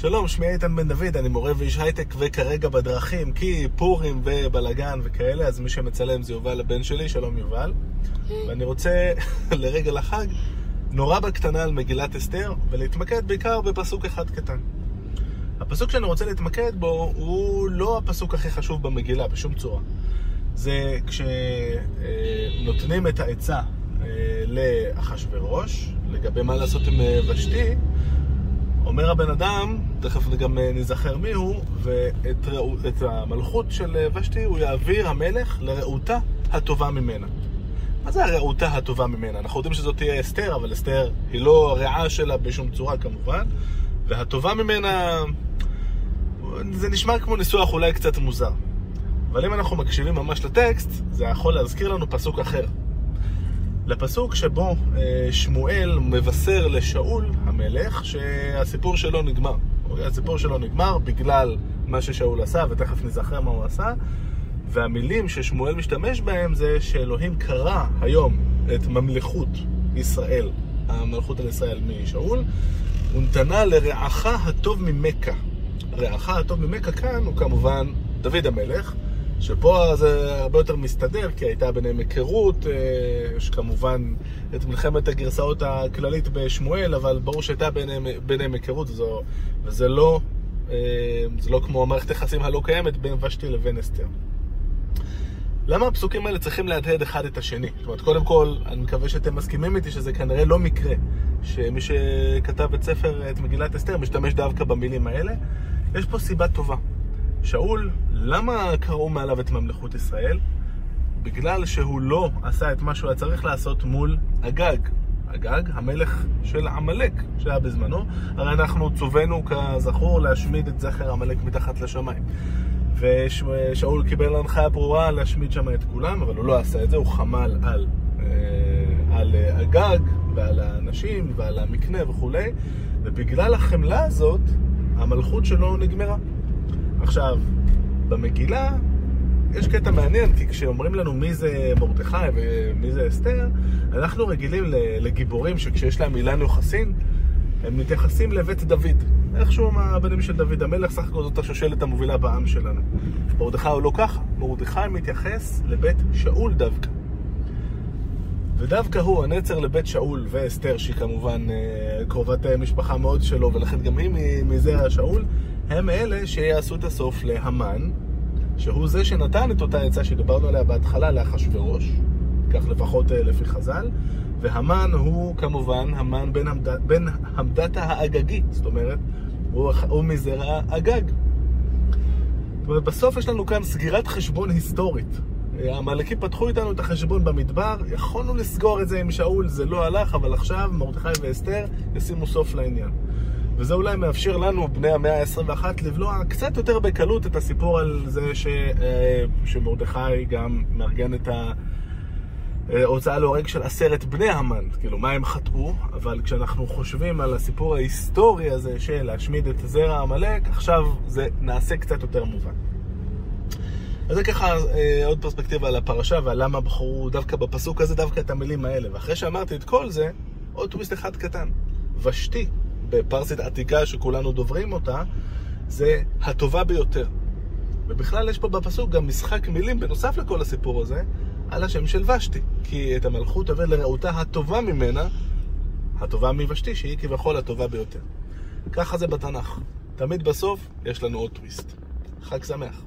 שלום, שמי איתן בן דוד, אני מורה ואיש הייטק וכרגע בדרכים, כי פורים ובלאגן וכאלה, אז מי שמצלם זה יובל הבן שלי, שלום יובל. ואני רוצה לרגל החג נורא בקטנה על מגילת אסתר, ולהתמקד בעיקר בפסוק אחד קטן. הפסוק שאני רוצה להתמקד בו הוא לא הפסוק הכי חשוב במגילה, בשום צורה. זה כשנותנים את העצה אה, לאחשוורוש, לגבי מה לעשות עם אה, ושתי, אומר הבן אדם, תכף גם אה, נזכר מי הוא, ואת ראו, המלכות של אה, ושתי הוא יעביר המלך לרעותה הטובה ממנה. מה זה הרעותה הטובה ממנה? אנחנו יודעים שזאת תהיה אסתר, אבל אסתר היא לא הרעה שלה בשום צורה כמובן, והטובה ממנה, זה נשמע כמו ניסוח אולי קצת מוזר. אבל אם אנחנו מקשיבים ממש לטקסט, זה יכול להזכיר לנו פסוק אחר. לפסוק שבו אה, שמואל מבשר לשאול המלך שהסיפור שלו נגמר. הסיפור שלו נגמר בגלל מה ששאול עשה, ותכף נזכר מה הוא עשה. והמילים ששמואל משתמש בהם זה שאלוהים קרא היום את ממלכות ישראל, המלכות על ישראל משאול, ונתנה לרעך הטוב ממכה. רעך הטוב ממכה כאן הוא כמובן דוד המלך. שפה זה הרבה יותר מסתדר, כי הייתה ביניהם היכרות, אה, יש כמובן את מלחמת הגרסאות הכללית בשמואל, אבל ברור שהייתה ביניהם, ביניהם היכרות, וזו, וזה לא, אה, זה לא כמו המערכת היחסים הלא קיימת בין ושתי לבין אסתר. למה הפסוקים האלה צריכים להדהד אחד את השני? זאת אומרת, קודם כל, אני מקווה שאתם מסכימים איתי שזה כנראה לא מקרה שמי שכתב את ספר, את מגילת אסתר, משתמש דווקא במילים האלה. יש פה סיבה טובה. שאול, למה קראו מעליו את ממלכות ישראל? בגלל שהוא לא עשה את מה שהוא היה צריך לעשות מול אגג. אגג, המלך של עמלק שהיה בזמנו. הרי אנחנו צווינו, כזכור, להשמיד את זכר עמלק מתחת לשמיים. ושאול קיבל הנחיה ברורה להשמיד שם את כולם, אבל הוא לא עשה את זה, הוא חמל על, אה, על אגג ועל האנשים ועל המקנה וכולי, ובגלל החמלה הזאת, המלכות שלו נגמרה. עכשיו, במגילה יש קטע מעניין, כי כשאומרים לנו מי זה מרדכי ומי זה אסתר, אנחנו רגילים לגיבורים שכשיש להם אילן יוחסין, הם מתייחסים לבית דוד. איכשהו מהבנים של דוד המלך, סך הכל זאת השושלת המובילה בעם שלנו. מרדכי הוא לא ככה, מרדכי מתייחס לבית שאול דווקא. ודווקא הוא, הנצר לבית שאול ואסתר, שהיא כמובן אה, קרובת אה, משפחה מאוד שלו, ולכן גם היא מזרע שאול, הם אלה שיעשו את הסוף להמן, שהוא זה שנתן את אותה עצה שדיברנו עליה בהתחלה לאחשוורוש, כך לפחות אה, לפי חז"ל, והמן הוא כמובן המן בן, המד... בן המדתה האגגי, זאת אומרת, הוא, הוא מזרע אגג. זאת אומרת, בסוף יש לנו כאן סגירת חשבון היסטורית. העמלקים פתחו איתנו את החשבון במדבר, יכולנו לסגור את זה עם שאול, זה לא הלך, אבל עכשיו מרדכי ואסתר ישימו סוף לעניין. וזה אולי מאפשר לנו, בני המאה ה-21, לבלוע קצת יותר בקלות את הסיפור על זה ש... אה, שמרדכי גם מארגן את ההוצאה להורג של עשרת בני המן, כאילו מה הם חטאו, אבל כשאנחנו חושבים על הסיפור ההיסטורי הזה של להשמיד את זרע עמלק, עכשיו זה נעשה קצת יותר מובן. אז זה ככה אה, עוד פרספקטיבה על הפרשה ועל למה בחרו דווקא בפסוק הזה דווקא את המילים האלה. ואחרי שאמרתי את כל זה, עוד טוויסט אחד קטן. ושתי, בפרסית עתיקה שכולנו דוברים אותה, זה הטובה ביותר. ובכלל יש פה בפסוק גם משחק מילים בנוסף לכל הסיפור הזה, על השם של ושתי. כי את המלכות תביא לרעותה הטובה ממנה, הטובה מוושתי, שהיא כביכול הטובה ביותר. ככה זה בתנ"ך. תמיד בסוף יש לנו עוד טוויסט. חג שמח.